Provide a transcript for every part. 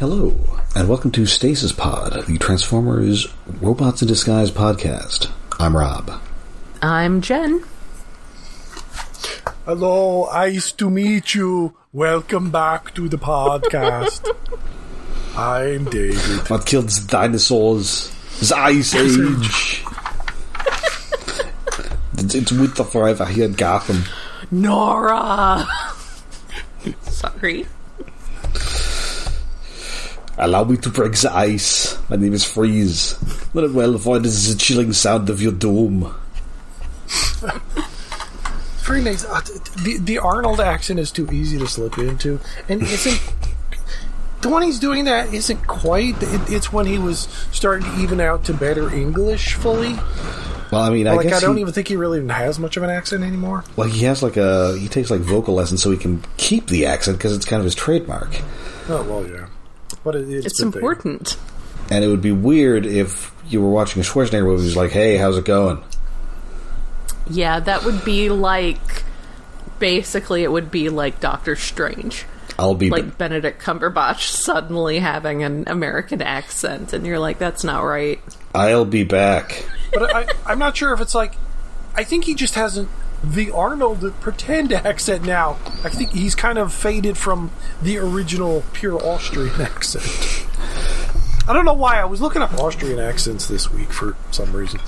Hello, and welcome to Stasis Pod, the Transformers Robots in Disguise podcast. I'm Rob. I'm Jen. Hello, nice to meet you. Welcome back to the podcast. I'm David. What killed the dinosaurs? The Ice Age. it's, it's winter forever here in Gotham. Nora! Sorry. Allow me to break the ice. My name is Freeze. Let it well avoid the chilling sound of your doom. Very nice. Uh, the, the Arnold accent is too easy to slip into, and isn't the one he's doing that isn't quite. It, it's when he was starting to even out to better English fully. Well, I mean, I like guess I don't he, even think he really even has much of an accent anymore. well, he has like a he takes like vocal lessons so he can keep the accent because it's kind of his trademark. Oh well, yeah, but it, it's, It's a big- important. And it would be weird if you were watching a Schwarzenegger movie. He's like, "Hey, how's it going?" Yeah, that would be like. Basically, it would be like Doctor Strange. I'll be Like Benedict Cumberbatch suddenly having an American accent, and you're like, that's not right. I'll be back. But I, I'm not sure if it's like. I think he just hasn't the Arnold pretend accent now. I think he's kind of faded from the original pure Austrian accent. I don't know why. I was looking up Austrian accents this week for some reason.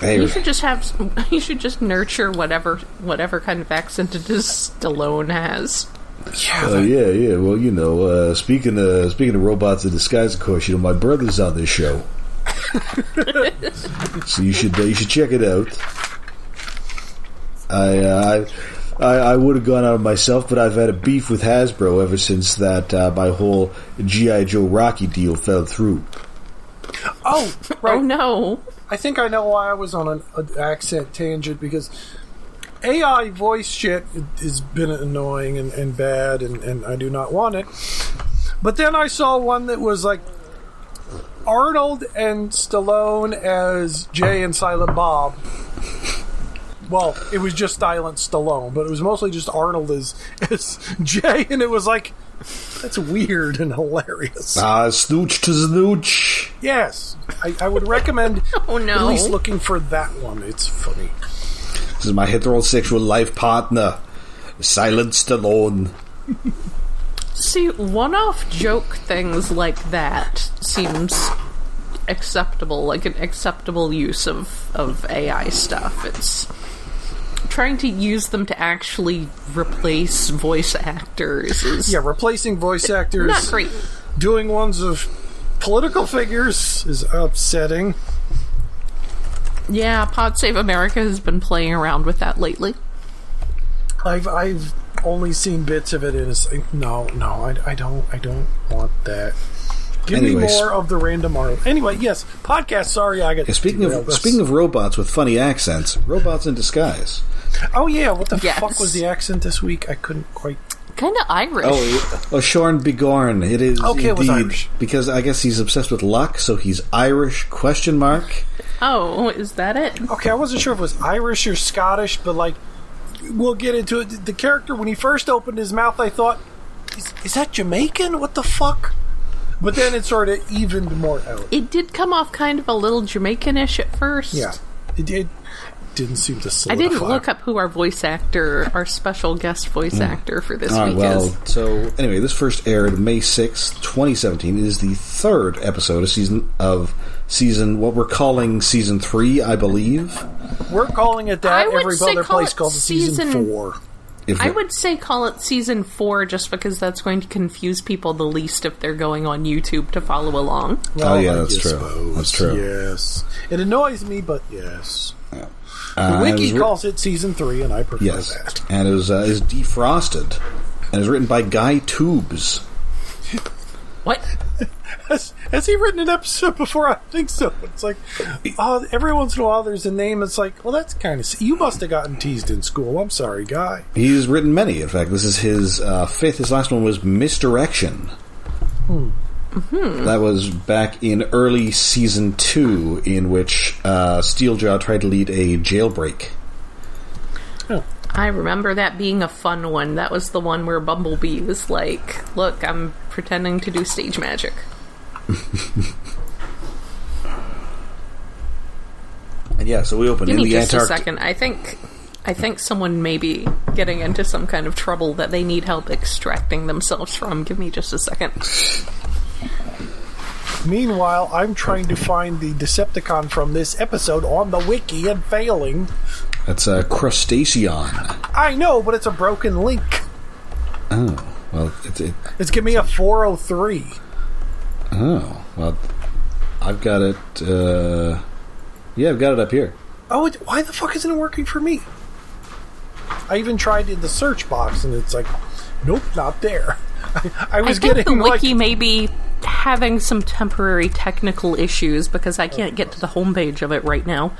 Hey, You should just have. You should just nurture whatever whatever kind of accent it is Stallone has. Yeah, Uh, yeah, yeah. Well, you know, uh, speaking of speaking of robots in disguise, of course, you know, my brother's on this show, so you should uh, you should check it out. I uh, I I, I would have gone out of myself, but I've had a beef with Hasbro ever since that uh, my whole GI Joe Rocky deal fell through. Oh, right. Oh no! I think I know why I was on an, an accent tangent because AI voice shit has been annoying and, and bad, and, and I do not want it. But then I saw one that was like Arnold and Stallone as Jay and Silent Bob. Well, it was just Silent Stallone, but it was mostly just Arnold as, as Jay, and it was like, that's weird and hilarious. Ah, snooch to snooch. Yes, I, I would recommend Oh no! at least looking for that one. It's funny. This is my heterosexual life partner, Silent Stallone. See, one-off joke things like that seems acceptable, like an acceptable use of of AI stuff. It's trying to use them to actually replace voice actors is Yeah, replacing voice actors, not great. doing ones of political figures is upsetting. Yeah, Pod Save America has been playing around with that lately. I've I've only seen bits of it. And it's like, no, no, I, I don't I don't want that. Give Anyways. me more of the random art. Anyway, yes, podcast. Sorry, I got Yeah, speaking of That's- speaking of robots with funny accents, robots in disguise. Oh yeah, what the Yes. fuck was the accent this week? I couldn't quite. Kind of Irish. Oh, oh, Shorn Begorn. It is Okay, it was Irish. because I guess he's obsessed with luck, so he's Irish? Question mark. Oh, is that it? Okay, I wasn't sure if it was Irish or Scottish, but like, we'll get into it. The character when he first opened his mouth, I thought, is, is that Jamaican? What the fuck? But then it sort of evened more out. It did come off kind of a little Jamaicanish at first. Yeah, it did. Didn't seem to I didn't look up who our voice actor, our special guest voice actor for this Hmm. Week well, is. so anyway, this first aired May sixth, twenty seventeen. It is the third episode of season of season what we're calling season three, I believe. We're calling it that. I would Every say other place calls it season, season- four. If I would say call it season four just because that's going to confuse people the least if they're going on YouTube to follow along. Oh, yeah, that's true. suppose. That's true. Yes, it annoys me, but yes. uh, The it wiki was calls it season three, and I prefer yes, that. and it was uh, is defrosted, and is written by Guy Toubes. What? Has, has he written an episode before? I think so. It's like, oh, every once in a while there's a name. It's like, well, that's kind of. You must have gotten teased in school. I'm sorry, guy. He's written many. In fact, this is his uh, fifth. His last one was Misdirection. That was back in early season two, in which uh, Steeljaw tried to lead a jailbreak. Oh. I remember that being a fun one. That was the one where Bumblebee was like, "Look, I'm pretending to do stage magic." And yeah, so we open Give in me the just a second. I think I think someone may be getting into some kind of trouble that they need help extracting themselves from. Give me just a second. Meanwhile, I'm trying to find the Decepticon from this episode on the wiki and failing. That's uh, a Crustacion. I know, but it's a broken link. Oh, well, it's it, It's giving me a 403. Oh, well, I've got it. Uh, yeah, I've got it up here. Oh, it, why the fuck isn't it working for me? I even tried in the search box, and it's like, nope, not there. I, I I was think getting the like, wiki may be having some temporary technical issues because I can't get to the homepage of it right now.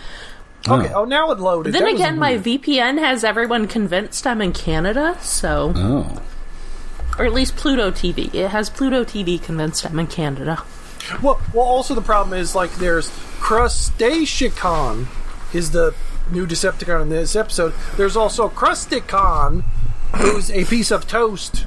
okay, oh, now it loaded. Then That again, my. VPN has everyone convinced I'm in Canada, so Oh, or at least Pluto TV. It has Pluto TV convinced I'm in Canada. Well, well, also the problem is like there's Crustacion is the new Decepticon in this episode. There's also Crusticon, who's a piece of toast.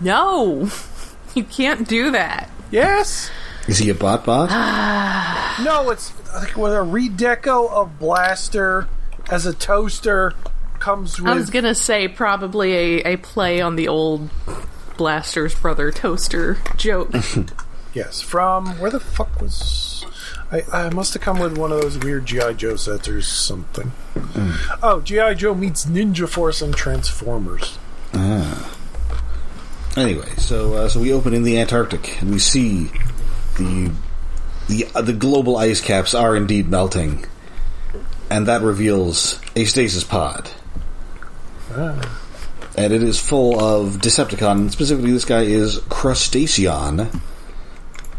No, you can't do that. Yes. is he a bot bot? No, it's like with a redeco of Blaster as a toaster comes with. I was gonna say probably a, a play on the old Blaster's brother toaster joke. yes, from where the fuck was? I, I must have come with one of those weird GI Joe sets or something. Oh, GI Joe meets Ninja Force and Transformers. Ah. Anyway, so uh, so we open in the Antarctic and we see the the uh, the global ice caps are indeed melting, and that reveals a stasis pod, and it is full of Decepticon. Specifically, this guy is Crustacion,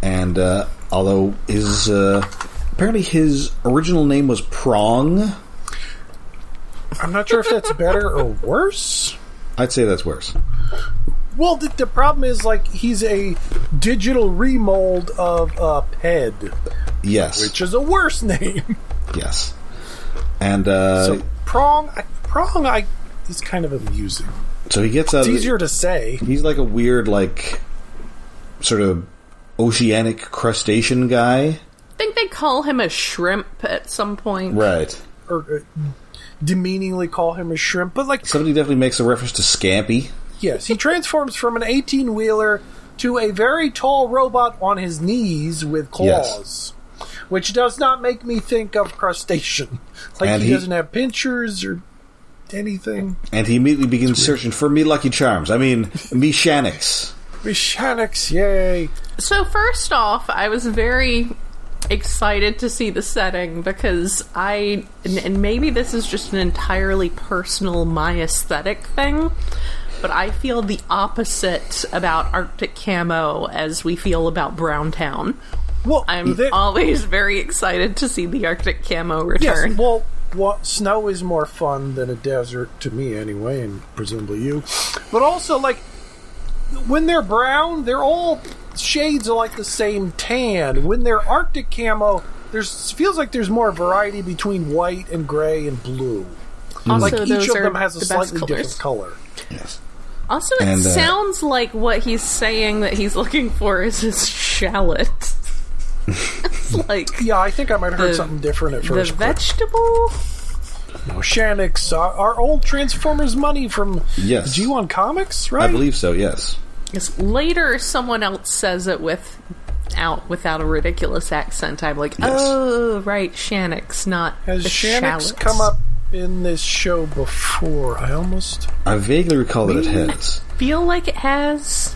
and uh, although his uh, apparently his original name was Prong, I'm not sure if that's better or worse. I'd say that's worse. Well, the, the problem is like he's a digital remold of uh, Ped, Yes, which is a worse name. yes, and uh, so prong, I, prong, I is kind of amusing. So he gets out. It's of the- easier to say. He's like a weird, like, sort of oceanic crustacean guy. I think they call him a shrimp at some point. Right. or uh, demeaningly call him a shrimp, but like Somebody definitely makes a reference to Scampy. yes, he transforms from an eighteen wheeler to a very tall robot on his knees with claws. Which does not make me think of crustacean. Like And he, he- doesn't have pinchers or anything. And he immediately begins searching for me Lucky Charms. I mean, me Shanix. Mechanics, yay! So first off, I was very excited to see the setting because I and, and maybe this is just an entirely personal my aesthetic thing, but I feel the opposite about Arctic camo as we feel about Browntown. Well, I'm always very excited to see the Arctic camo Yes, return. Well, what, snow is more fun than a desert to me, anyway, and presumably you. But also, like, when they're brown, they're all shades of like the same tan. When they're Arctic camo, there's feels like there's more variety between white and gray and blue. also, Like those each of are them has a the slightly different color. Yes. Also, it And, uh, sounds like what he's saying that he's looking for is his shallot. It's like Yeah, I think I might have heard The- something different at the first. but vegetable. no, Shanix, uh, our old Transformers money from Yes. G1 Comics, right? I believe so, yes. Yes, later, someone else says it with out without a ridiculous accent. I'm like, Yes. oh, right, Shanix, not Has the Shanix shallots. come up in this show before? I almost. I vaguely recall that it has. Feel like it has.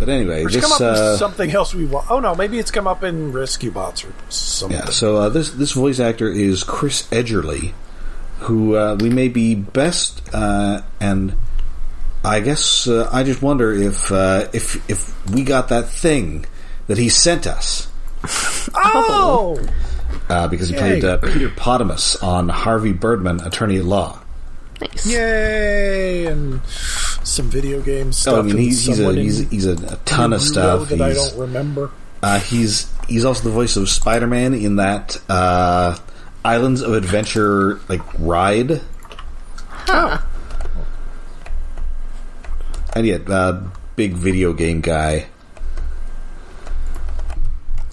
But anyway, It's come this. up with Uh, something else we want. Oh no, maybe it's come up in Rescue Bots or something. yeah, so uh, this this voice actor is Chris Edgerly, who uh, we may be best, uh, and I guess uh, I just wonder if uh, if if we got that thing that he sent us. Oh, uh, because he Yay. played uh, Peter Potamus on Harvey Birdman, Attorney at Law. Nice. yay! And some video game stuff. Oh, I mean, and he's he's a he's, he's a, a ton of stuff. that I don't remember. uh, he's he's also the voice of Spider Man in that uh, Islands of Adventure like ride. Oh, and yet uh, big video game guy.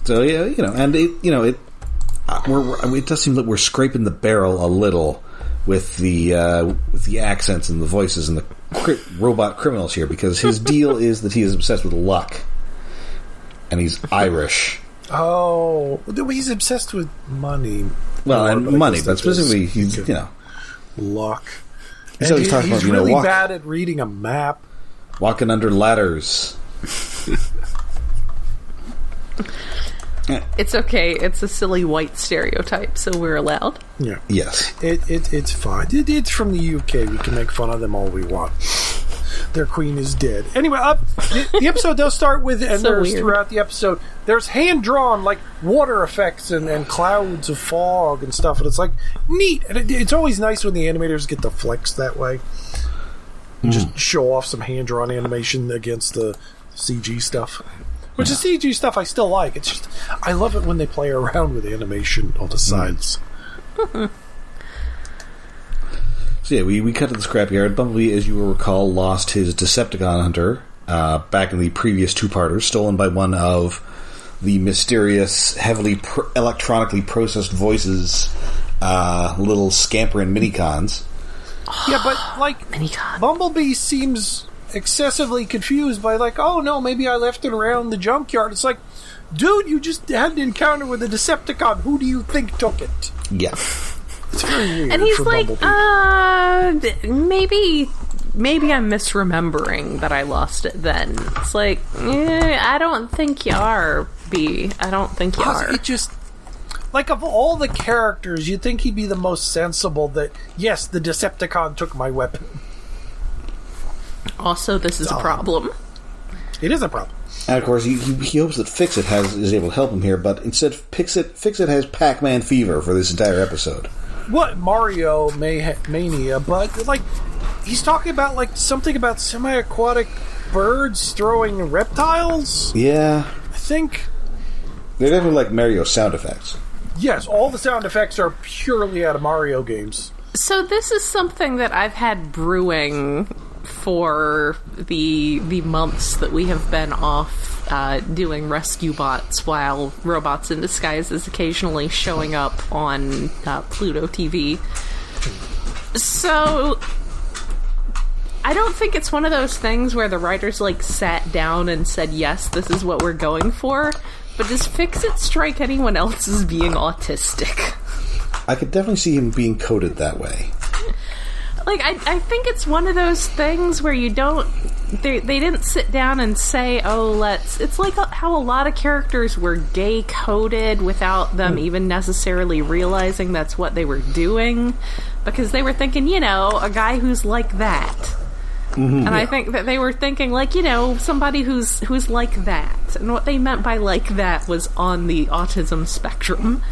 So yeah, you know, and it, you know, it. Uh, we're, we're, I mean, it does seem that we're scraping the barrel a little with the uh, with the accents and the voices and the cri- robot criminals here because his deal is that he is obsessed with luck, and he's Irish. Oh, he's obsessed with money. Well, More, and money, but specifically, he's you know luck. He's And always he- talking he's about, you know, really walk- bad at reading a map. walking under ladders. It's okay. It's a silly white stereotype, so we're allowed. Yeah, Yes, it, it it's fine. It, it's from the UK. We can make fun of them all we want. Their queen is dead. Anyway, uh, the, the episode does start with, and So there's weird. throughout the episode, there's hand drawn like water effects and, and clouds of fog and stuff, and it's like neat. And it, it's always nice when the animators get to flex that way, and just show off some hand drawn animation against the CG stuff. Which is CG stuff I still like. It's just I love it when they play around with animation on the sides. So yeah, we, we cut to the scrapyard. Bumblebee, as you will recall, lost his Decepticon hunter uh, back in the previous two-parters, stolen by one of the mysterious, heavily pr- electronically processed voices, uh, little scamper and minicons. Yeah, but like Minicon. Bumblebee seems excessively confused by like, oh no, maybe I left it around the junkyard. It's like, dude, you just had an encounter with a Decepticon. Who do you think took it? Yeah, It's very weird. And he's for like, Bumblebee. uh, maybe, maybe I'm misremembering that I lost it then. It's like, eh, I don't think you are, B. I don't think you 'Cause are. it just like of all the characters, you'd think he'd be the most sensible. That yes, the Decepticon took my weapon. Also, this is a oh. problem. It is a problem. and of course he, he, he hopes that Fixit has is able to help him here, but instead Fixit Fixit has Pac-Man fever for this entire episode. What Mario may ha- mania, but like he's talking about like something about semi-aquatic birds throwing reptiles. Yeah, I think they're definitely like Mario sound effects. yes, all the sound effects are purely out of Mario games. So this is something that I've had brewing for the the months that we have been off uh, doing rescue bots, while Robots in Disguise is occasionally showing up on uh, Pluto TV. So I don't think it's one of those things where the writers like sat down and said, "Yes, this is what we're going for." But does Fixit strike anyone else as being autistic? I could definitely see him being coded that way. Like I, I think it's one of those things where you don't they, they didn't sit down and say oh let's it's like how a lot of characters were gay coded without them hmm. even necessarily realizing that's what they were doing because they were thinking you know a guy who's like that. Mm-hmm. And I think that they were thinking like you know somebody who's who's like that. And what they meant by like that was on the autism spectrum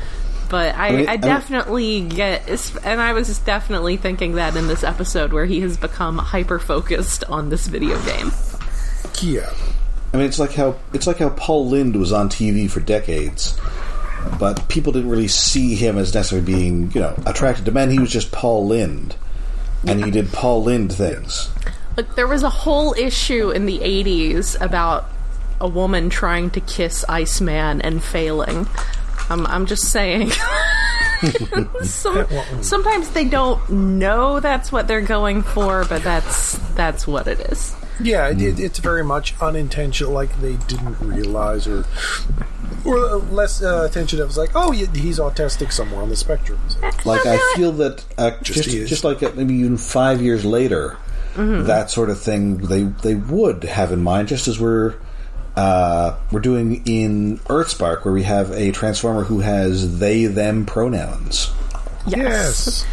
but I, I, mean, I mean- definitely get, and I was definitely thinking that in this episode where he has become hyper focused on this video game. Yeah, I mean, it's like how it's like how Paul Lynde was on TV for decades, but people didn't really see him as necessarily being, you know, attracted to men. He was just Paul Lynde, and he did Paul Lynde things. Like there was a whole issue in the '80s about a woman trying to kiss Iceman and failing. I'm, I'm just saying. Some, sometimes they don't know that's what they're going for, but that's that's what it is. yeah, it, it, it's very much unintentional. Like they didn't realize, or or less uh, attention. It was like, oh, he's autistic somewhere on the spectrum. Like I feel that uh, just he is. just like uh, maybe even five years later, that sort of thing they they would have in mind. Just as we're uh, we're doing in Earthspark, where we have a transformer who has they them pronouns. Yes.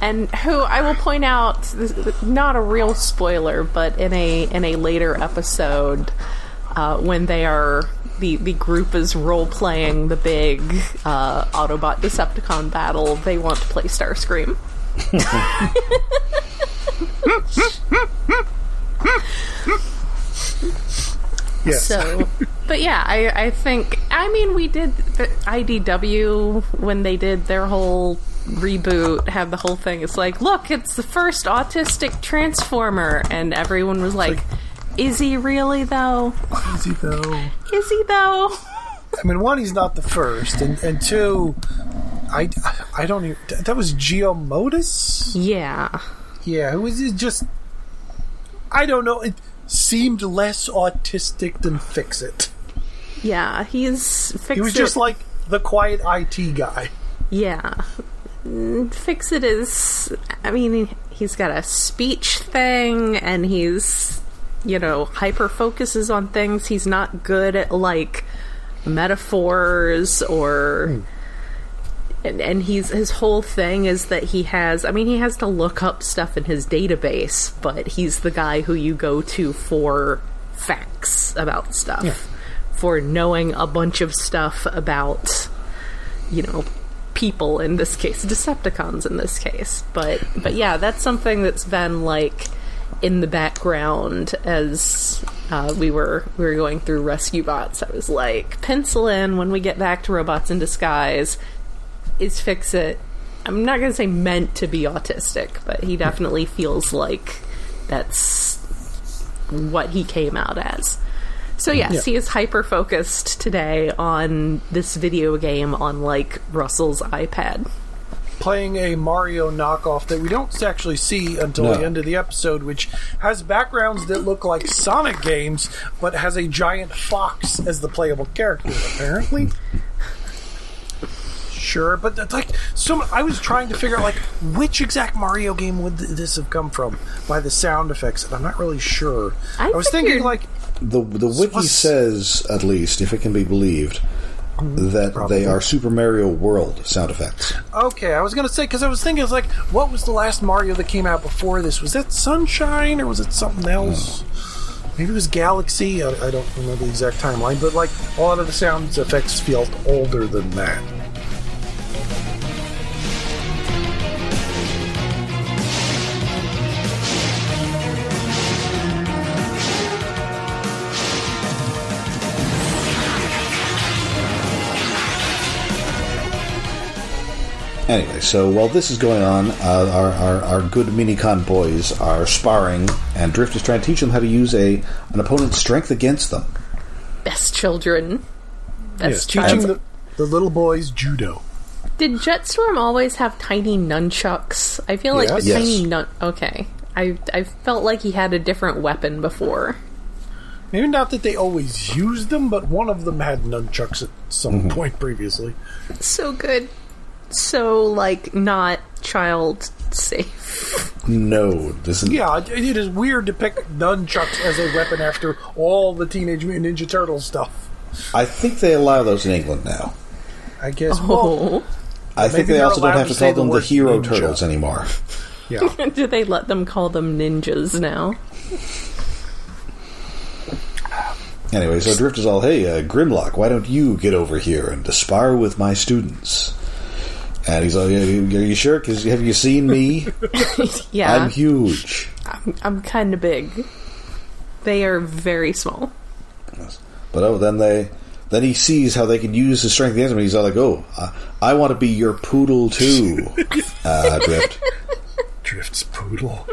and who I will point out, this- not a real spoiler, but in a in a later episode, uh, when they are the the group is role playing the big uh, Autobot Decepticon battle, they want to play Starscream. Yes. So, but yeah, I, I think I mean we did the IDW when they did their whole reboot, have the whole thing. It's like, look, it's the first autistic transformer, and everyone was like, Is he really though? Is he though? Is he though? I mean, one, he's not the first, and, and two, I, I don't even. That was Geomotus? Yeah. Yeah, who was just. I don't know. It seemed less autistic than Fixit. Yeah, he's fix He was it. just like the quiet IT guy. Yeah. Mm, Fix it is. I mean, he's got a speech thing, and he's, you know, hyper focuses on things. He's not good at, like, metaphors or. And, and he's his whole thing is that he has. I mean, he has to look up stuff in his database, but he's the guy who you go to for facts about stuff, for knowing a bunch of stuff about you know people in this case decepticons in this case. But but yeah that's something that's been like in the background as uh, we were we were going through rescue bots. I was like pencil in when we get back to robots in disguise is fix it i'm not going to say meant to be autistic but he definitely feels like that's what he came out as so yes, Yeah. he is hyper focused today on this video game on like Russell's iPad. Playing a Mario knockoff that we don't actually see until No. the end of the episode, which has backgrounds that look like Sonic games, but has a giant fox as the playable character, apparently. Sure, but that's like so. I was trying to figure out like which exact Mario game would th- this have come from by the sound effects, and I'm not really sure. I was thinking like The the wiki was- says, at least, if it can be believed, mm-hmm. that probably. they are Super Mario World sound effects. Okay, I was gonna say because I was thinking, I was like, what was the last Mario that came out before this? Was that Sunshine or was it something else? Hmm. Maybe it was Galaxy. I, I don't remember the exact timeline, but like a lot of the sound effects felt older than that. Anyway, so while this is going on, uh, our, our, our good Minicon boys are sparring, and Drift is trying to teach them how to use a an opponent's strength against them. Best children. Best Yeah, child. teaching the, the little boys judo. Did Jetstorm always have tiny nunchucks? I feel like Yes. the Yes. tiny nun. Okay, I I felt like he had a different weapon before. Maybe not that they always used them, but one of them had nunchucks at some point previously. So good. So like not child safe. No, this is Yeah, it, it is weird to pick nunchucks as a weapon after all the Teenage Mutant Ninja Turtles stuff. I think they allow those in England now. I guess. Well, Oh, I think they also don't have to to call them the word Hero ninja. Turtles anymore. yeah. do they let them call them ninjas now? Anyway, so Drift is all, hey, uh, Grimlock, why don't you get over here and spar with my students? And he's like, "Yeah, are you sure? Because have you seen me? Yeah, I'm huge. I'm, I'm kind of big. They are very small. But oh, then they, then he sees how they can use his strength against him. And he's all like, oh, I, I want to be your poodle too, uh, Drift. Drift's poodle.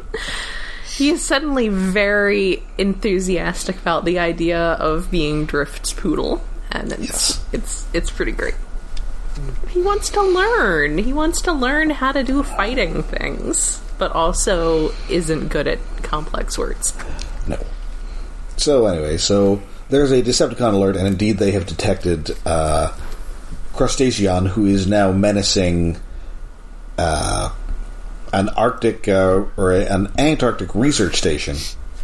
He is suddenly very enthusiastic about the idea of being Drift's poodle, and it's Yes. it's it's pretty great. He wants to learn. He wants to learn how to do fighting things, but also isn't good at complex words. No. So anyway, so there's a Decepticon alert, and indeed they have detected uh, Crustacion, who is now menacing uh, an Arctic uh, or a, an Antarctic research station.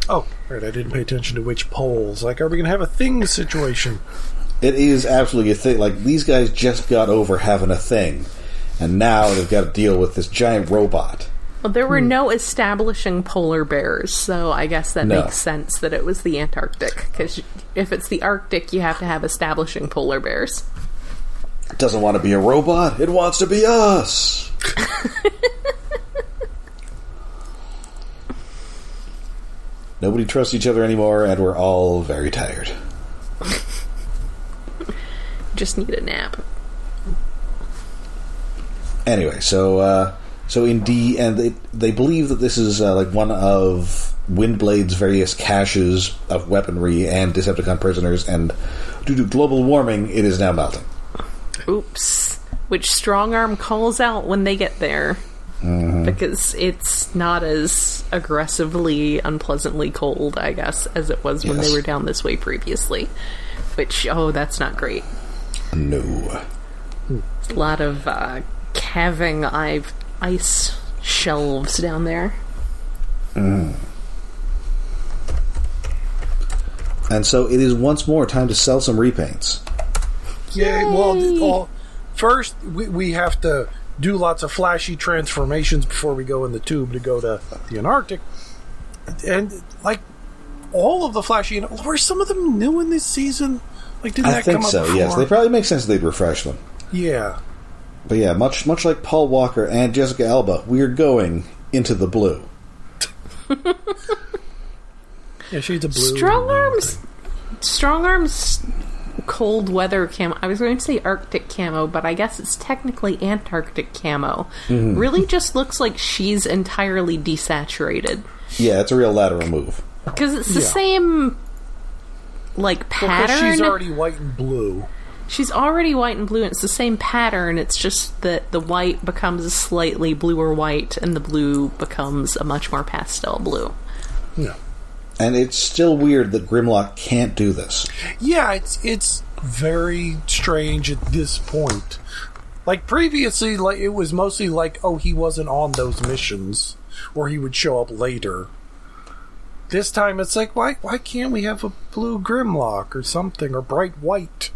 Oh, right. I didn't pay attention to which poles. Like, are we going to have a thing situation? It is absolutely a thing. Like these guys just got over having a thing, and now they've got to deal with this giant robot. Well, there were hmm. no establishing polar bears, so I guess that No. makes sense that it was the Antarctic. Because if it's the Arctic, you have to have establishing polar bears. It doesn't want to be a robot. It wants to be us. Nobody trusts each other anymore, and we're all very tired. Just need a nap. Anyway, so uh, so in D, and they they believe that this is uh, like one of Windblade's various caches of weaponry and Decepticon prisoners, and due to global warming, it is now melting. Oops. Which Strongarm calls out when they get there. Because it's not as aggressively, unpleasantly cold, I guess, as it was when Yes. they were down this way previously. Which, oh, that's not great. No. A lot of uh, calving i- ice shelves down there. And so it is once more time to sell some repaints. Yeah, well, th- all, first we, we have to do lots of flashy transformations before we go in the tube to go to the Antarctic. And, like, all of the flashy, were some of them new in this season? Like, didn't I that think come up so. before? Yes, they probably make sense. They'd refresh them. yeah. But yeah, much much like Paul Walker and Jessica Alba, we're going into the blue. Yeah, she's a blue. Strong arms. Strong arms. Cold weather camo. I was going to say Arctic camo, but I guess it's technically Antarctic camo. Mm-hmm. Really, just looks like she's entirely desaturated Yeah, it's a real lateral move. because it's the Yeah. same like Well, 'cause pattern. she's already white and blue. She's already white and blue, and it's the same pattern. It's just that the white becomes a slightly bluer white, and the blue becomes a much more pastel blue. Yeah. And it's still weird that Grimlock can't do this. Yeah, it's it's very strange at this point. Like previously, like it was mostly like, oh, he wasn't on those missions, or he would show up later. This time, it's like, why why can't we have a blue Grimlock or something, or bright white,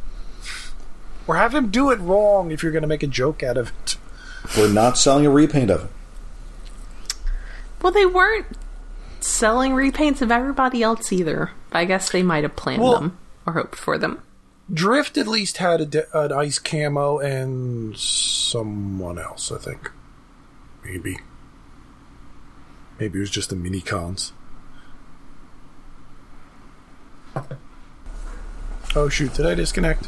or have him do it wrong if you're going to make a joke out of it? We're not selling a repaint of it. Well, they weren't selling repaints of everybody else either. I guess they might have planned Well- them or hoped for them. Drift at least had a de- an ice camo, and someone else, I think, maybe. Maybe it was just the mini cons. Oh shoot! Did I disconnect?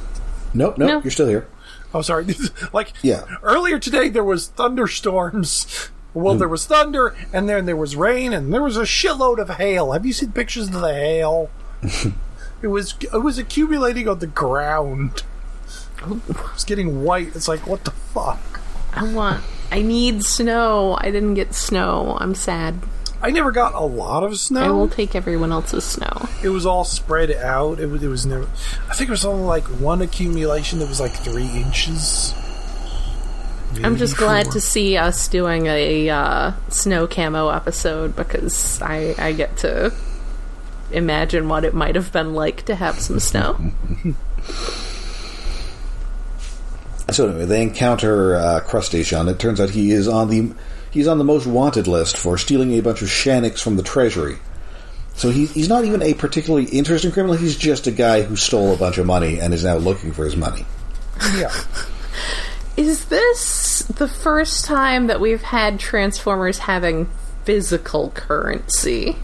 Nope, nope, No. you're still here. Oh, sorry. like Yeah. earlier today, there was thunderstorms. Well, there hmm. was thunder, and then there was rain, and there was a shitload of hail. Have you seen pictures of the hail? it was it was accumulating on the ground. It's getting white. It's like what the fuck. I want. I need snow. I didn't get snow. I'm sad. I never got a lot of snow. I will take everyone else's snow. It was all spread out. It was, it was never. I think it was only like one accumulation that was like three inches. I'm just Maybe glad to see us doing a uh, snow camo episode because I, I get to imagine what it might have been like to have some snow. So anyway, they encounter uh, Crustacion. It turns out he is on the he's on the most wanted list for stealing a bunch of Shanix from the treasury. So he, he's not even a particularly interesting criminal. He's just a guy who stole a bunch of money and is now looking for his money. Yeah. Is this the first time that we've had Transformers having physical currency?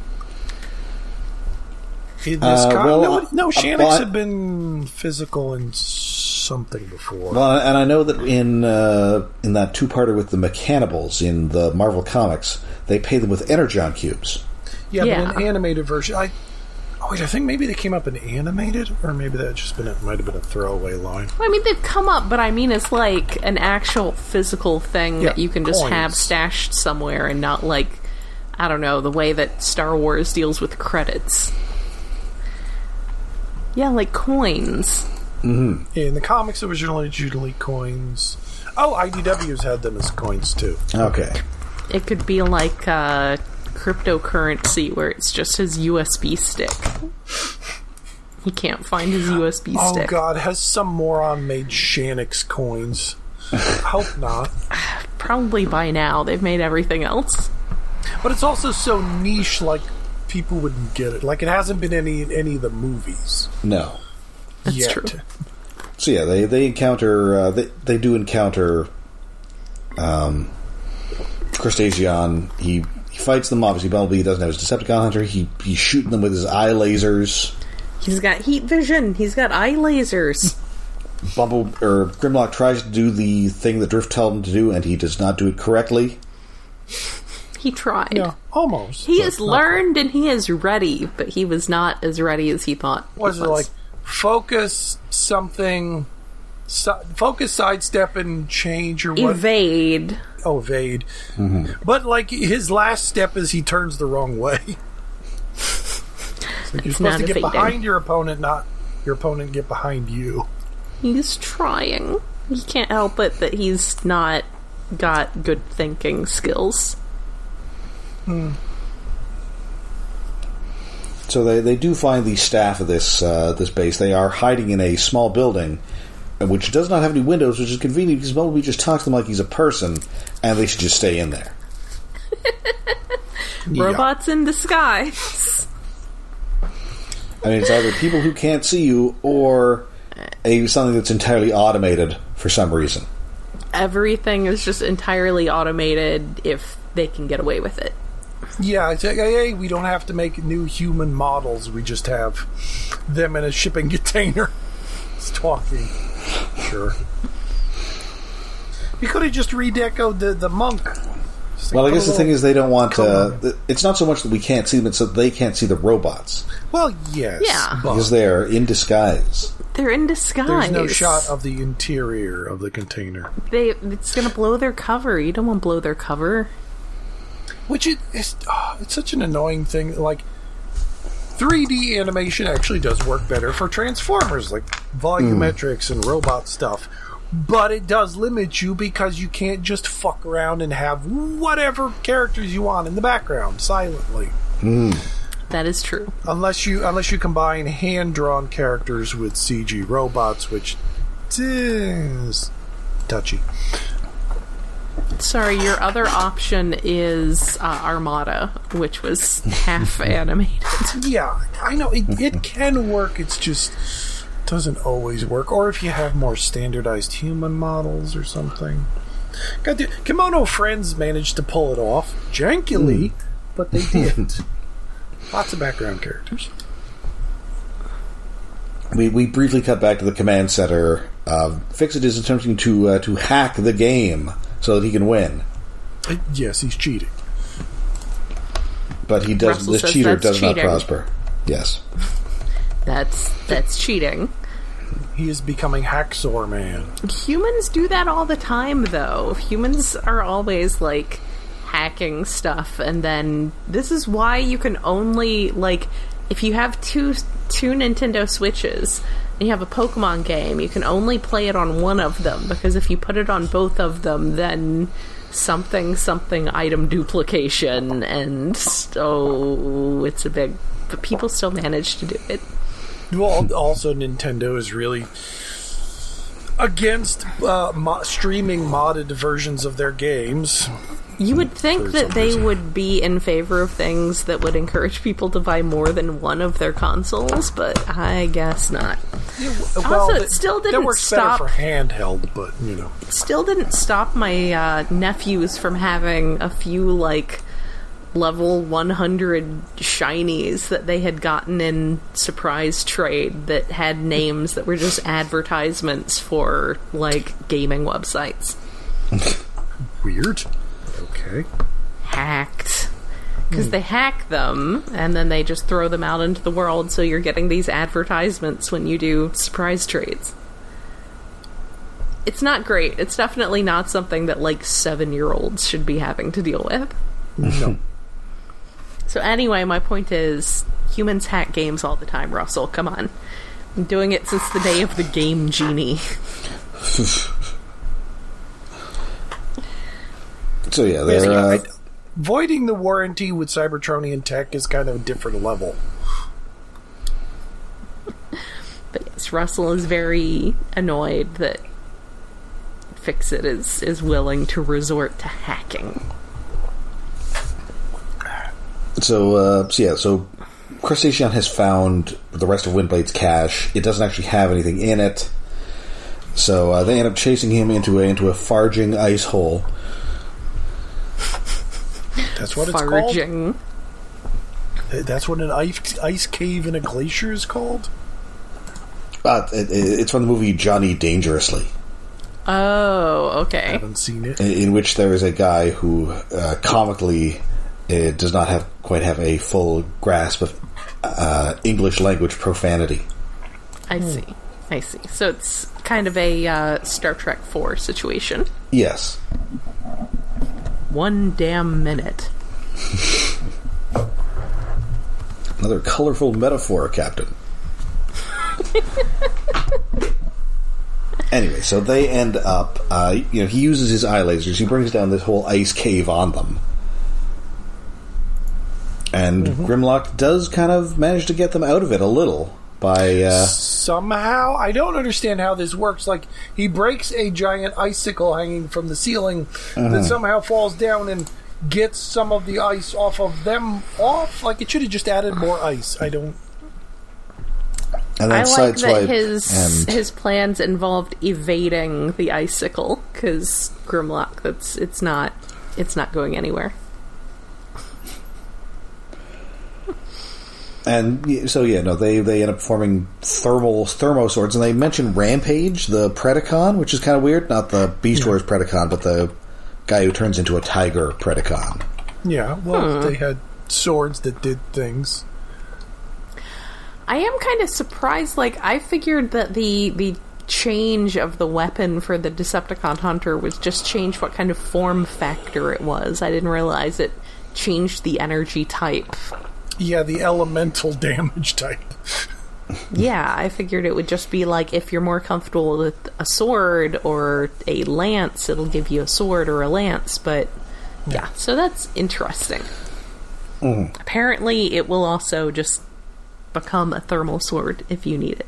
In this Uh, con- well, no, no, Shanix well, I- had been physical in something before. Well, and I know that in uh, in that two parter with the Mechanibals in the Marvel comics, they pay them with Energon cubes. yeah, yeah. but an animated version. I oh wait, I think maybe they came up in animated, or maybe that just been it might have been a throwaway line. Well, I mean, they've come up, but I mean, it's like an actual physical thing Yeah, that you can just coins. have stashed somewhere and not like, I don't know, the way that Star Wars deals with credits. Yeah, like coins. Yeah, in the comics, it was usually usually coins. Oh, IDWs had them as coins too. Okay. It could be like uh, cryptocurrency where it's just his USB stick. He can't find his USB Oh stick. Oh God, has some moron made Shanix coins? Hope not. Probably by now they've made everything else. But it's also so niche, like people wouldn't get it. Like it hasn't been any in any of the movies No. That's yet. true. So yeah, they they encounter uh, they they do encounter um, Crustacion. He he fights them. Obviously, Bumblebee doesn't have his Decepticon hunter. He he's shooting them with his eye lasers. He's got heat vision. He's got eye lasers. Bumble or Grimlock tries to do the thing that Drift told him to do, and he does not do it correctly. He tried. Yeah, almost. He has not learned and he is ready, but he was not as ready as he thought. he was it like focus something si- focus sidestep and change or what evade? oh evade mm-hmm. but like his last step is he turns the wrong way It's like you're supposed to get evading. behind your opponent not your opponent get behind you He's trying. He can't help it that he's not got good thinking skills. Hmm. So they, they do find the staff of this uh, this base. They are hiding in a small building, which does not have any windows, which is convenient because Bumblebee just talks to them like he's a person, and they should just stay in there. Yeah. Robots in disguise. I mean, it's either people who can't see you or a something that's entirely automated for some reason. Everything is just entirely automated if they can get away with it. Yeah it's like hey we don't have to make new human models we just have them in a shipping container it's talking sure you could have just redecoed the, the monk Just Well, I guess the thing is they don't want. Come Uh, it's not so much that we can't see them; it's that they can't see the robots Well, yes. Yeah. because they are in disguise. They're in disguise. there's no shot of the interior of the container. They, it's gonna blow their cover. You don't want to blow their cover. Which it, it's, oh, ah, it's such an annoying thing. Like, 3D animation actually does work better for Transformers, like volumetrics and robot stuff. But it does limit you because you can't just fuck around and have whatever characters you want in the background silently. Hmm. That is true. Unless you unless you combine hand drawn characters with CG robots, which is touchy. Sorry, your other option is uh, Armada, which was half animated. Yeah, I know it, it can work. It's just doesn't always work. Or if you have more standardized human models or something. God, the Kemono Friends managed to pull it off jankily, but they didn't. Lots of background characters. We, we briefly cut back to the command center. Uh, Fixit is attempting to uh, to hack the game so that he can win, Uh, Yes, he's cheating. but he does. Russell this cheater that's does not prosper. Yes. That's that's cheating. He is becoming Hacksaw Man. Humans do that all the time, though. Humans are always like hacking stuff, and then this is why you can only like if you have two two Nintendo Switches and you have a Pokemon game, you can only play it on one of them because if you put it on both of them, then something something item duplication, and oh, it's a big. But people still manage to do it. Well, also Nintendo is really against uh, mo- streaming modded versions of their games. You would think that they reason. would be in favor of things that would encourage people to buy more than one of their consoles, but I guess not. Well, it that- still didn't works stop- better for handheld, but you know. Still didn't stop my uh, nephews from having a few like level 100 shinies that they had gotten in surprise trade that had names that were just advertisements for like gaming websites. Weird. Okay. hacked. Because they hack them and then they just throw them out into the world so you're getting these advertisements when you do surprise trades. It's not great. It's definitely not something that like seven year olds should be having to deal with. No. so anyway my point is humans hack games all the time russell. Come on. I'm doing it since the day of the game genie So yeah, Yeah, they're. Uh, I- voiding the warranty with Cybertronian tech is kind of a different level. But yes, Russell is very annoyed that Fixit is is willing to resort to hacking. So, uh, so yeah, so Crustacion has found the rest of Windblade's cache. It doesn't actually have anything in it, so uh, they end up chasing him into a into a farging ice hole. That's what it's called. That's what an ice, ice cave in a glacier is called. Uh, it, it- it's from the movie Johnny Dangerously. Oh, okay. I haven't seen it. in, in which there is a guy who uh, comically uh, does not have quite have a full grasp of uh, English language profanity. I see. I see. So it's kind of a uh, Star Trek 4 situation. Yes. One damn minute. Another colorful metaphor, Captain. anyway, so they end up. Uh, you know, he uses his eye lasers. He brings down this whole ice cave on them, and Grimlock does kind of manage to get them out of it a little by. Uh, Somehow, I don't understand how this works. Like, he breaks a giant icicle hanging from the ceiling that somehow falls down and gets some of the ice off of them off. Like, it should have just added more ice. I don't. and I then like sideswipe that his and his plans involved evading the icicle because Grimlock. That's it's not it's not going anywhere. And so yeah, no, they they end up forming thermal thermo swords, and they mention Rampage, the Predacon, which is kind of weird. Not the Beast Wars Predacon, but the guy who turns into a tiger Predacon. Yeah, well, hmm. they had swords that did things. I am kind of surprised. Like I figured that the the change of the weapon for the Decepticon Hunter was just change what kind of form factor it was. I didn't realize it changed the energy type. Yeah, the elemental damage type. Yeah, I figured it would just be like if you're more comfortable with a sword or a lance, it'll give you a sword or a lance. But yeah, so that's interesting. Mm. Apparently, it will also just become a thermal sword if you need it.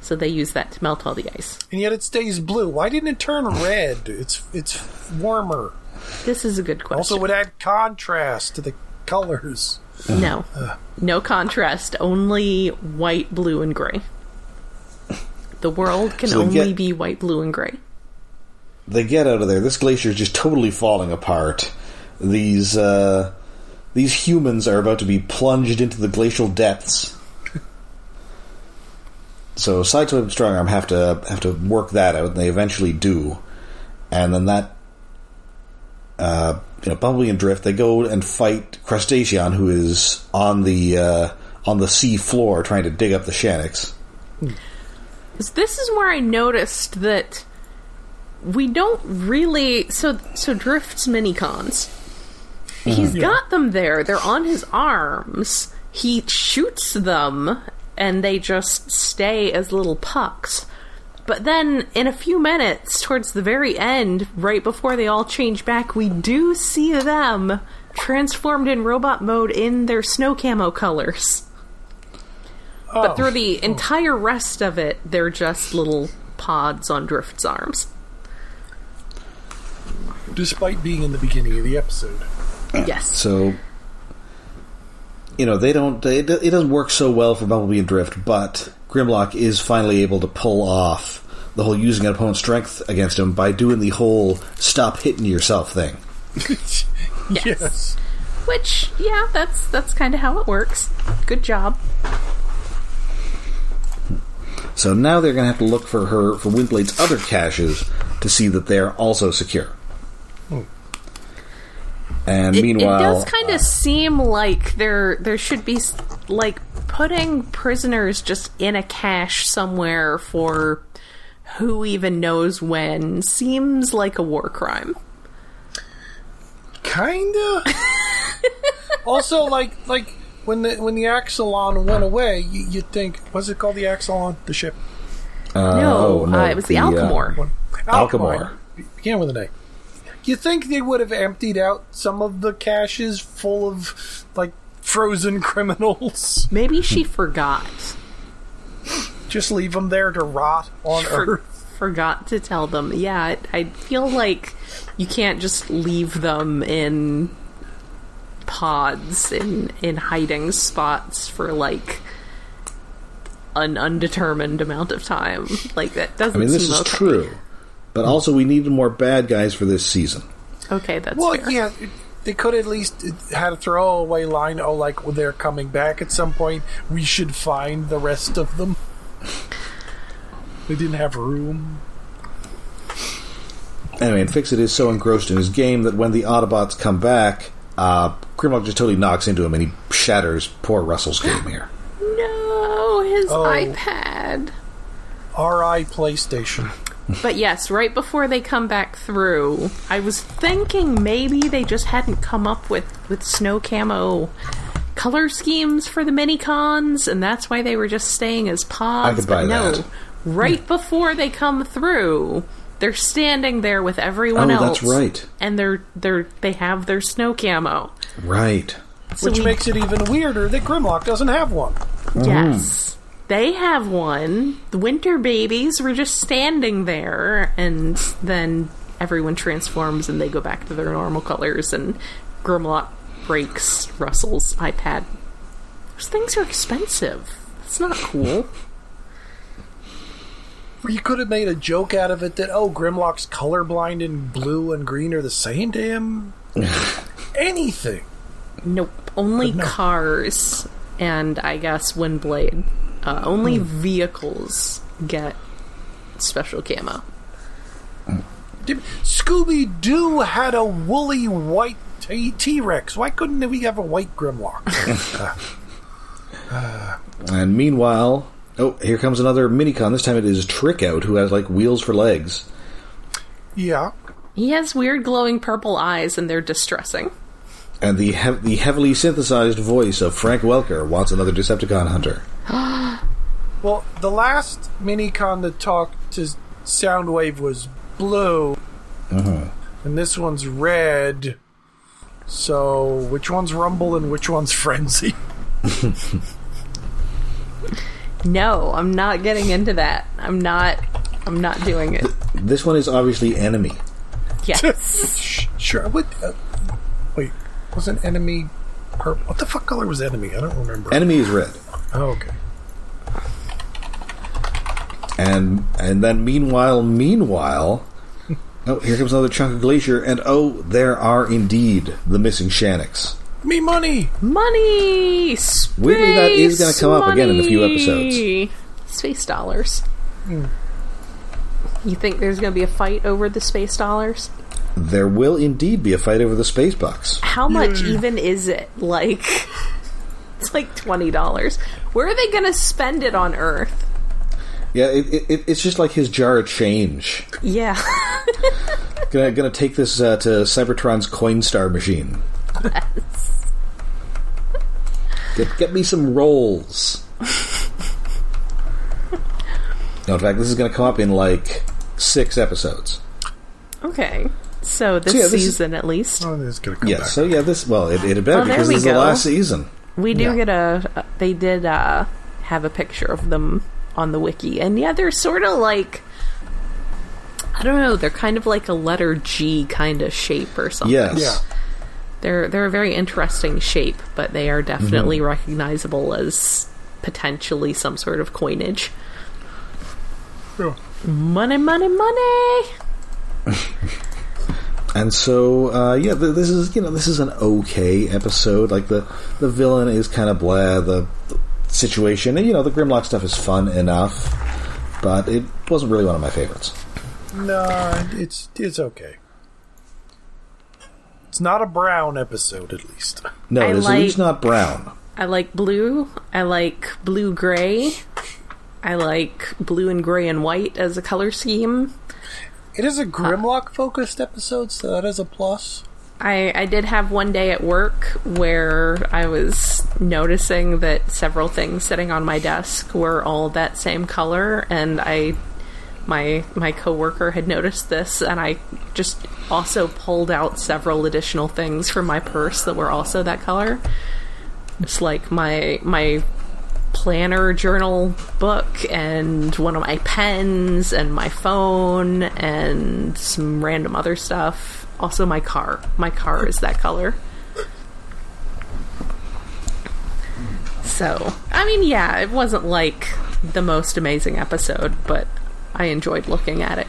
So they use that to melt all the ice. And yet it stays blue. Why didn't it turn red? It's it's warmer. This is a good question. Also, would add contrast to the colors. No, no contrast. Only white, blue, and gray. The world can So only get- be white, blue, and gray. They get out of there. This glacier is just totally falling apart. These uh, these humans are about to be plunged into the glacial depths. So Sideswipe and Strongarm have to have to work that out, and they eventually do. And then that, uh, you know, Bumblebee and Drift they go and fight Crustacion, who is on the uh, on the sea floor trying to dig up the Shanix. This is where I noticed that we don't really. So, so Drift's minicons. He's got them there. They're on his arms. He shoots them, and they just stay as little pucks. But then, in a few minutes, towards the very end, right before they all change back, we do see them transformed in robot mode in their snow camo colors. But Oh. through the oh. entire rest of it, they're just little pods on Drift's arms. despite being in the beginning of the episode. Yes. So, you know, they don't. They, it doesn't work so well for Bumblebee and Drift, but Grimlock is finally able to pull off the whole using an opponent's strength against him by doing the whole "stop hitting yourself" thing. Yes. Which, yeah, that's that's kind of how it works. Good job. So now they're going to have to look for her for Windblade's other caches to see that they're also secure. And It, meanwhile, it does kind of seem like there there should be like putting prisoners just in a cache somewhere for who even knows when seems like a war crime. Kinda. also, like like when the when the Axalon went away, you, you'd think what's it called? The Axalon, the ship. uh, no, oh, uh, it was the, uh, Alchemor. One. Alchemor. Began with an A. You think they would have emptied out some of the caches full of like frozen criminals? Maybe she forgot. Just leave them there to rot on For- Earth. forgot to tell them. Yeah, I, I feel like you can't just leave them in pods in in hiding spots for like an undetermined amount of time. Like that doesn't mean, this seem is okay. true, but also we needed more bad guys for this season. Okay, that's Well, fair. yeah, they could at least had a throwaway line. Oh, like when they're coming back at some point, we should find the rest of them. They didn't have room. Anyway, and Fixit is so engrossed in his game that when the Autobots come back, uh, Grimlock just totally knocks into him and he shatters poor Russell's game here. No, his Oh. iPad. RI PlayStation. But yes, right before they come back through, I was thinking maybe they just hadn't come up with with snow camo color schemes for the mini cons, and that's why they were just staying as pods. could buy but no, that. right before they come through, they're standing there with everyone Oh, else. that's right. And they're they're they have their snow camo. Right. So Which we- makes it even weirder that Grimlock doesn't have one. Yes. Mm-hmm. They have one. The winter babies were just standing there, and then everyone transforms and they go back to their normal colors, and Grimlock breaks Russell's iPad. Those things are expensive. It's not cool. You could have made a joke out of it that, oh, Grimlock's colorblind and blue and green are the same to him. Anything. nope. Only no. cars and I guess Windblade. Uh, only hmm. vehicles get special camo. Hmm. Scooby Doo had a woolly white T Rex. Why couldn't we have a white Grimlock? Uh, and meanwhile, oh, here comes another minicon. This time it is Trick Out, who has like wheels for legs. yeah. He has weird glowing purple eyes and they're distressing. And the hev- the heavily synthesized voice of Frank Welker wants another Decepticon hunter. Well, the last minicon that talked to Soundwave was blue, and this one's red. So, which one's Rumble and which one's Frenzy? No, I'm not getting into that. I'm not. I'm not doing it. This one is obviously enemy. Yes. Sure. What? Uh, wait, was an enemy purple? What the fuck color was enemy? I don't remember. Enemy is red. Oh, okay. And and then meanwhile, meanwhile, oh, here comes another chunk of glacier, and oh, there are indeed the missing Shanix. Me money. money. Space Weirdly, that is gonna come up again in a few episodes. Space dollars. Hmm. You think there's going to be a fight over the space dollars? There will indeed be a fight over the space bucks. How much hmm. even is it? Like, it's like twenty dollars. Where are they going to spend it on Earth? Yeah, it, it- it, it's just like his jar of change. Yeah. Gonna gonna take this uh, to Cybertron's Coinstar machine. Get, get me some rolls. no, in fact, this is going to come up in like six episodes. okay. So this So, yeah, this is- season, at least, Oh, it's gonna come Yeah, back. so yeah, this well, it, it better Oh, because we this is the last season. We do Yeah. get a. uh, They did uh, have a picture of them on the wiki, and yeah, they're sort of like. I don't know. They're kind of like a letter G kind of shape or something. Yes. yeah. They're they're a very interesting shape, but they are definitely Mm-hmm. recognizable as potentially some sort of coinage. Yeah. Money, money, money. And so, uh, yeah, th- this is you know this is an okay episode. Like the the villain is kind of blah. The, the situation, and you know, the Grimlock stuff is fun enough, but it wasn't really one of my favorites. No, it's it's okay. It's not a brown episode, at least. No, I it is at least not brown. I like blue. I like blue gray. I like blue and gray and white as a color scheme. It is a Grimlock focused episode, so that is a plus. I, I did have one day at work where I was noticing that several things sitting on my desk were all that same color, and I my my coworker had noticed this, and I just also pulled out several additional things from my purse that were also that color. It's like my my planner journal book and one of my pens and my phone and some random other stuff. Also my car. My car is that color. So, I mean, yeah, it wasn't like the most amazing episode, but I enjoyed looking at it.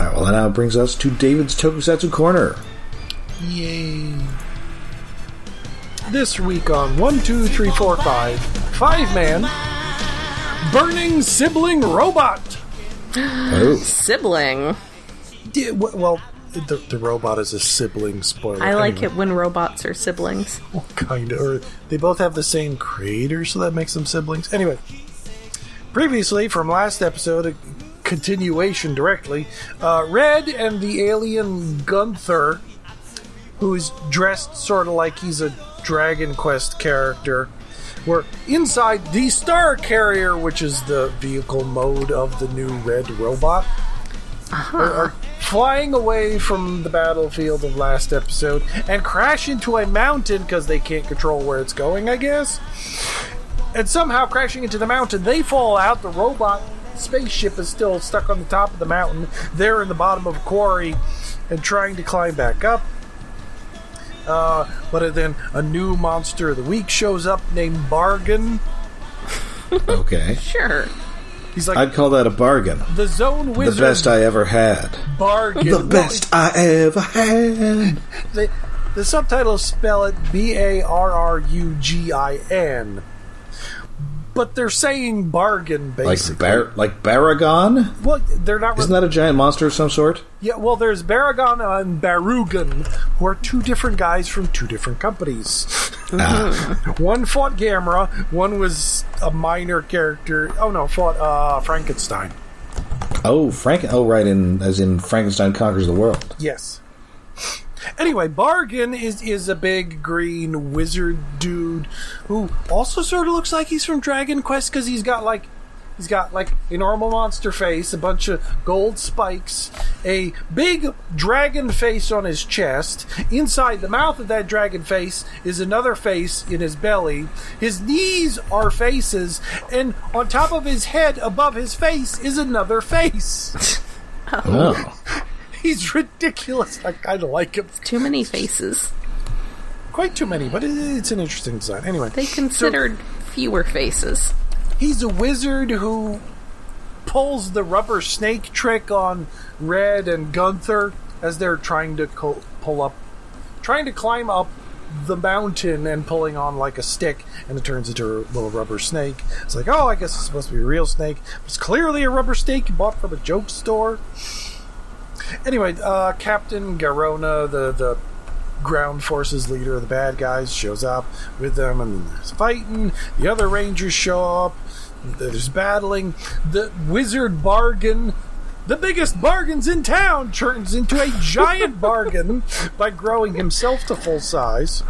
All right, well, that now brings us to David's Tokusatsu Corner. Yay. This week on one, two, three, four, five, five man, burning sibling robot. Oh, Sibling. Yeah, well, the, the robot is a sibling spoiler. I like Anyway, it when robots are siblings. kind of. Or they both have the same creator, so that makes them siblings. Anyway, previously from last episode, a continuation directly, uh, Red and the alien Gunther, who's dressed sort of like he's a Dragon Quest character, We're inside the Star Carrier, which is the vehicle mode of the new Red robot. Uh-huh. Are, are flying away from the battlefield of last episode and crash into a mountain because they can't control where it's going, I guess. And somehow crashing into the mountain, they fall out. The robot spaceship is still stuck on the top of the mountain. They're in the bottom of a quarry and trying to climb back up. Uh, but then a new monster of the week shows up named Bargain. Okay. Sure. He's like I'd call that a bargain. the Zone The best I ever had. Bargain. The best I ever had. the, the subtitles spell it B A R R U G I N. But they're saying bargain Like basically. Bar- like Baragon? well, they're not. Isn't that a giant monster of some sort? yeah, well, there's Baragon and Barugon, who are two different guys from two different companies. one fought Gamera, one was a minor character. Oh no, fought uh, Frankenstein. Oh, Frank. Oh, right. In as in Frankenstein conquers the world. Yes. Anyway, Bargain is is a big green wizard dude who also sort of looks like he's from Dragon Quest because he's got like he's got like a normal monster face, a bunch of gold spikes, a big dragon face on his chest. Inside the mouth of that dragon face is another face in his belly. His knees are faces, and on top of his head, above his face, is another face. Oh. oh. He's ridiculous. I kind of like him. Too many faces. Quite too many, but it, it's an interesting design. Anyway, They considered fewer faces. he's a wizard who pulls the rubber snake trick on Red and Gunther as they're trying to co- pull up, trying to climb up the mountain and pulling on like a stick, and it turns into a little rubber snake. It's like, oh, I guess it's supposed to be a real snake. It's clearly a rubber snake you bought from a joke store. Anyway, uh, Captain Garoa, the the ground forces leader of the bad guys, shows up with them, and there's fighting. The other Rangers show up. There's battling. The wizard bargain. The biggest bargains in town turns into a giant bargain by growing himself to full size.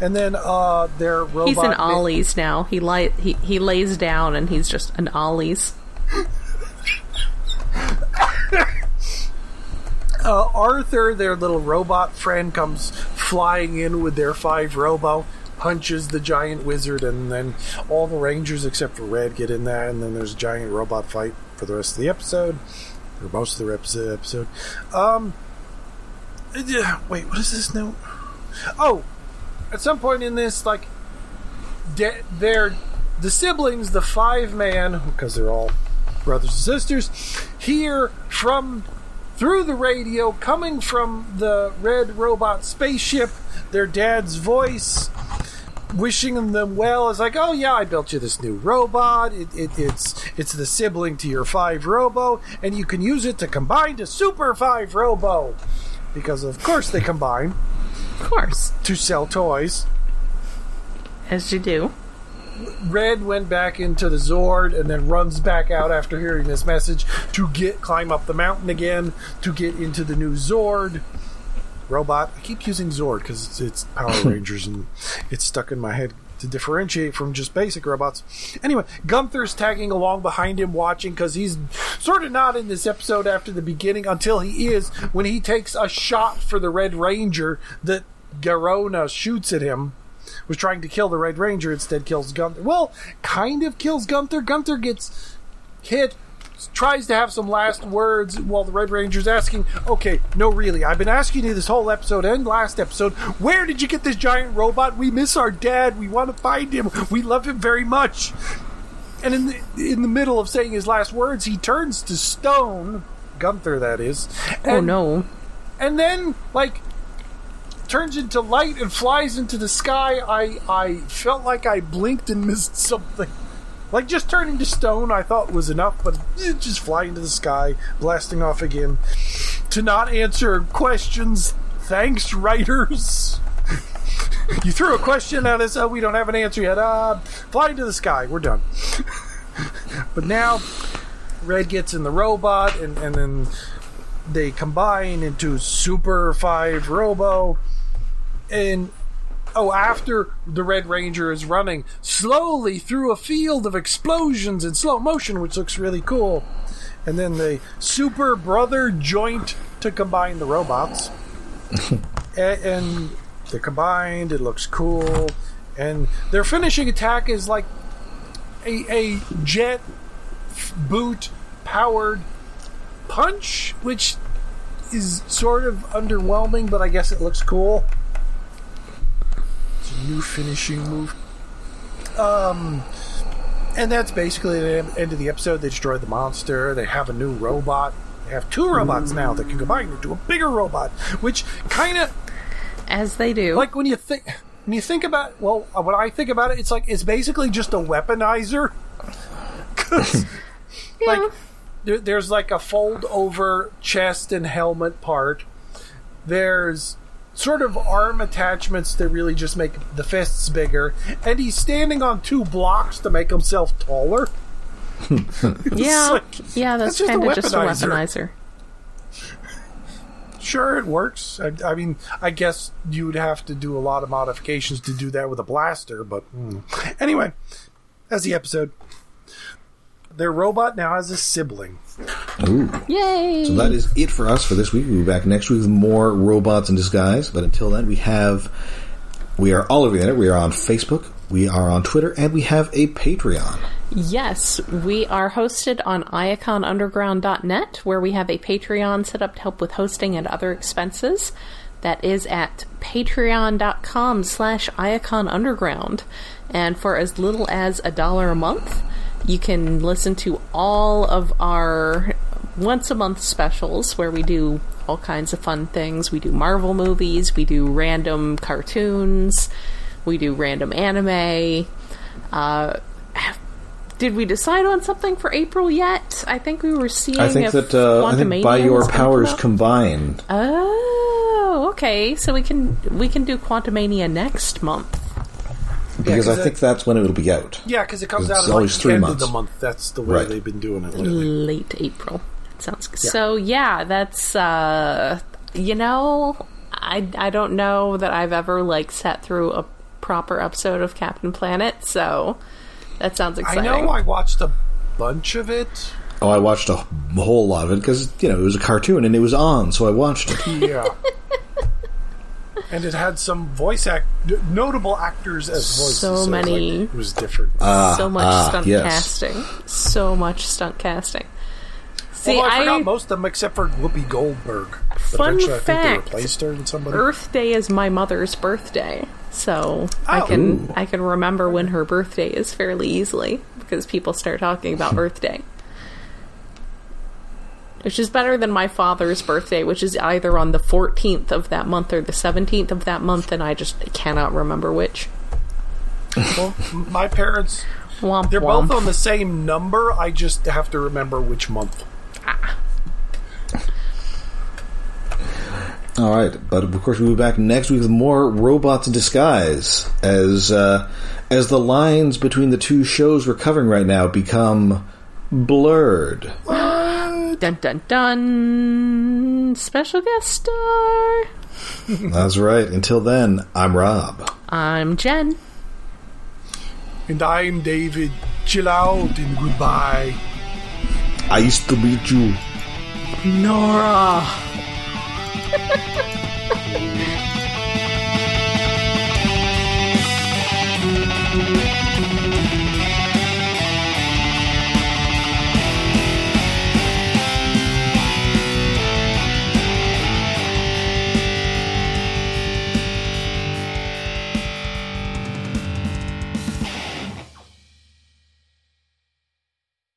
And then uh, their robot. He's an ma- ollies now. He li- he he lays down and he's just an ollies. uh, Arthur, their little robot friend, comes flying in with their five robo, punches the giant wizard, and then all the Rangers except for Red get in there, and then there's a giant robot fight for the rest of the episode, or most of the episode. Um, yeah, wait, what is this note? Oh, at some point in this, like, de- they're the siblings, the five man, because they're all brothers and sisters, hear from through the radio coming from the red robot spaceship their dad's voice wishing them well. Is like oh yeah i built you this new robot. It, it, it's it's the sibling to your five robo and you can use it to combine to super five robo. Because of course they combine Of course, to sell toys. As you do. Red went back into the Zord and then runs back out after hearing this message to get climb up the mountain again to get into the new Zord robot. I keep using Zord because it's, it's Power Rangers and it's stuck in my head to differentiate from just basic robots. Anyway, Gunther's tagging along behind him, watching because he's sort of not in this episode after the beginning until he is when he takes a shot for the Red Ranger that Garoa shoots at him was trying to kill the Red Ranger, instead kills Gunther. Well, kind of kills Gunther. Gunther gets hit, tries to have some last words while the Red Ranger's asking, okay, no, really, I've been asking you this whole episode and last episode, where did you get this giant robot? We miss our dad. We want to find him. We love him very much. And in the, in the middle of saying his last words, he turns to stone, Gunther, that is. Oh no. and then like turns into light and flies into the sky i i felt like i blinked and missed something like just turning to stone i thought was enough but just fly into the sky blasting off again to to not answer questions. Thanks, writers. you threw a question at us. Oh, we don't have an answer yet. Uh, fly into the sky. We're done. but now, Red gets in the robot, and, and then they combine into Super 5 Robo. And oh, after the Red Ranger is running slowly through a field of explosions in slow motion, which looks really cool. And then the Super Brother joint to combine the robots. and, and they're combined, it looks cool. And their finishing attack is like a, a jet boot powered punch, which is sort of underwhelming, but I guess it looks cool. New finishing move. Um, and that's basically the end of the episode. They destroy the monster. They have a new robot. They have two robots now that can combine into a bigger robot, which kind of As they do. like when you think when you think about well, when I think about it, it's like it's basically just a weaponizer. 'Cause, like there, there's like a fold over chest and helmet part. There's sort of arm attachments that really just make the fists bigger, and he's standing on two blocks to make himself taller. yeah, like- yeah, that's, that's just kind of just a weaponizer. weaponizer. Sure, it works. I, I mean, I guess you would have to do a lot of modifications to do that with a blaster, but mm. anyway, that's the episode. Their robot now has a sibling. Ooh. Yay! So that is it for us for this week. We'll be back next week with more robots in disguise. But until then, we have we are all over the internet. We are on Facebook, we are on Twitter, and we have a Patreon. Yes, we are hosted on iaconunderground.net, where we have a Patreon set up to help with hosting and other expenses. That is at patreon.com slash iaconunderground. And for as little as a dollar a month, you can listen to all of our once a month specials where we do all kinds of fun things. We do Marvel movies, we do random cartoons, we do random anime. Uh, did we decide on something for April yet? I think we were seeing. I think if that uh, I think by your powers combined, Oh, okay. So we can we can do Quantumania next month. Because 'cause I think that's when it'll be out. Yeah, because it comes out it's at always like the three end months. of the month. That's the way Right. they've been doing it lately. late April. That sounds good. So yeah, that's uh you know, I I don't know that I've ever like sat through a proper episode of Captain Planet, so that sounds exciting. I know I watched a bunch of it. Oh, I watched a whole lot of it because you know it was a cartoon and it was on, so I watched it. Yeah. and it had some voice act notable actors as voices. So it was like- many. it was different. so much ah, stunt yes. casting. So much stunt casting. See, Although I, I, forgot most of them except for Whoopi Goldberg. But Fun eventually I think they replaced her with somebody. Earth Day is my mother's birthday, so I Oh. can I can remember when her birthday is fairly easily because people start talking about Earth Day. Which is better than my father's birthday, which is either on the 14th of that month or the 17th of that month, and I just cannot remember which. Well, my parents, Womp they're womp. both on the same number. I just have to remember which month. All right, but of course we'll be back next week with more robots in disguise as uh, as the lines between the two shows we're covering right now become blurred. Dun dun dun! Special guest star! That's right. Until then, I'm Rob. I'm Jen. And I'm David. Chill out and goodbye. I used to meet you. Nora!